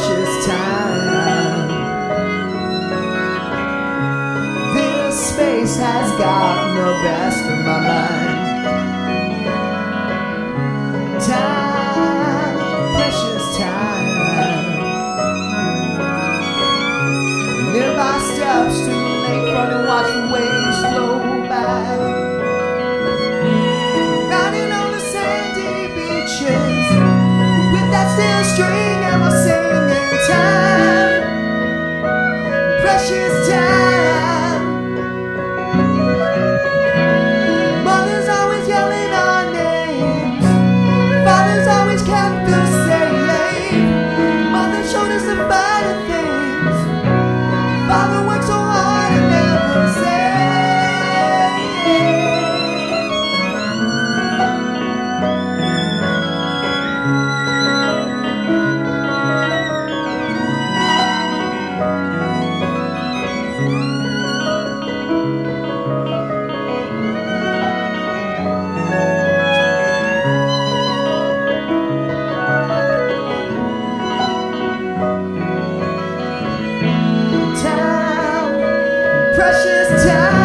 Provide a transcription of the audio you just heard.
Precious time. This space has gotten the best of my mind. Time, precious time. Nearby steps to the lakefront and watch the waves flow by. Riding on the sandy beaches with that still stream precious time.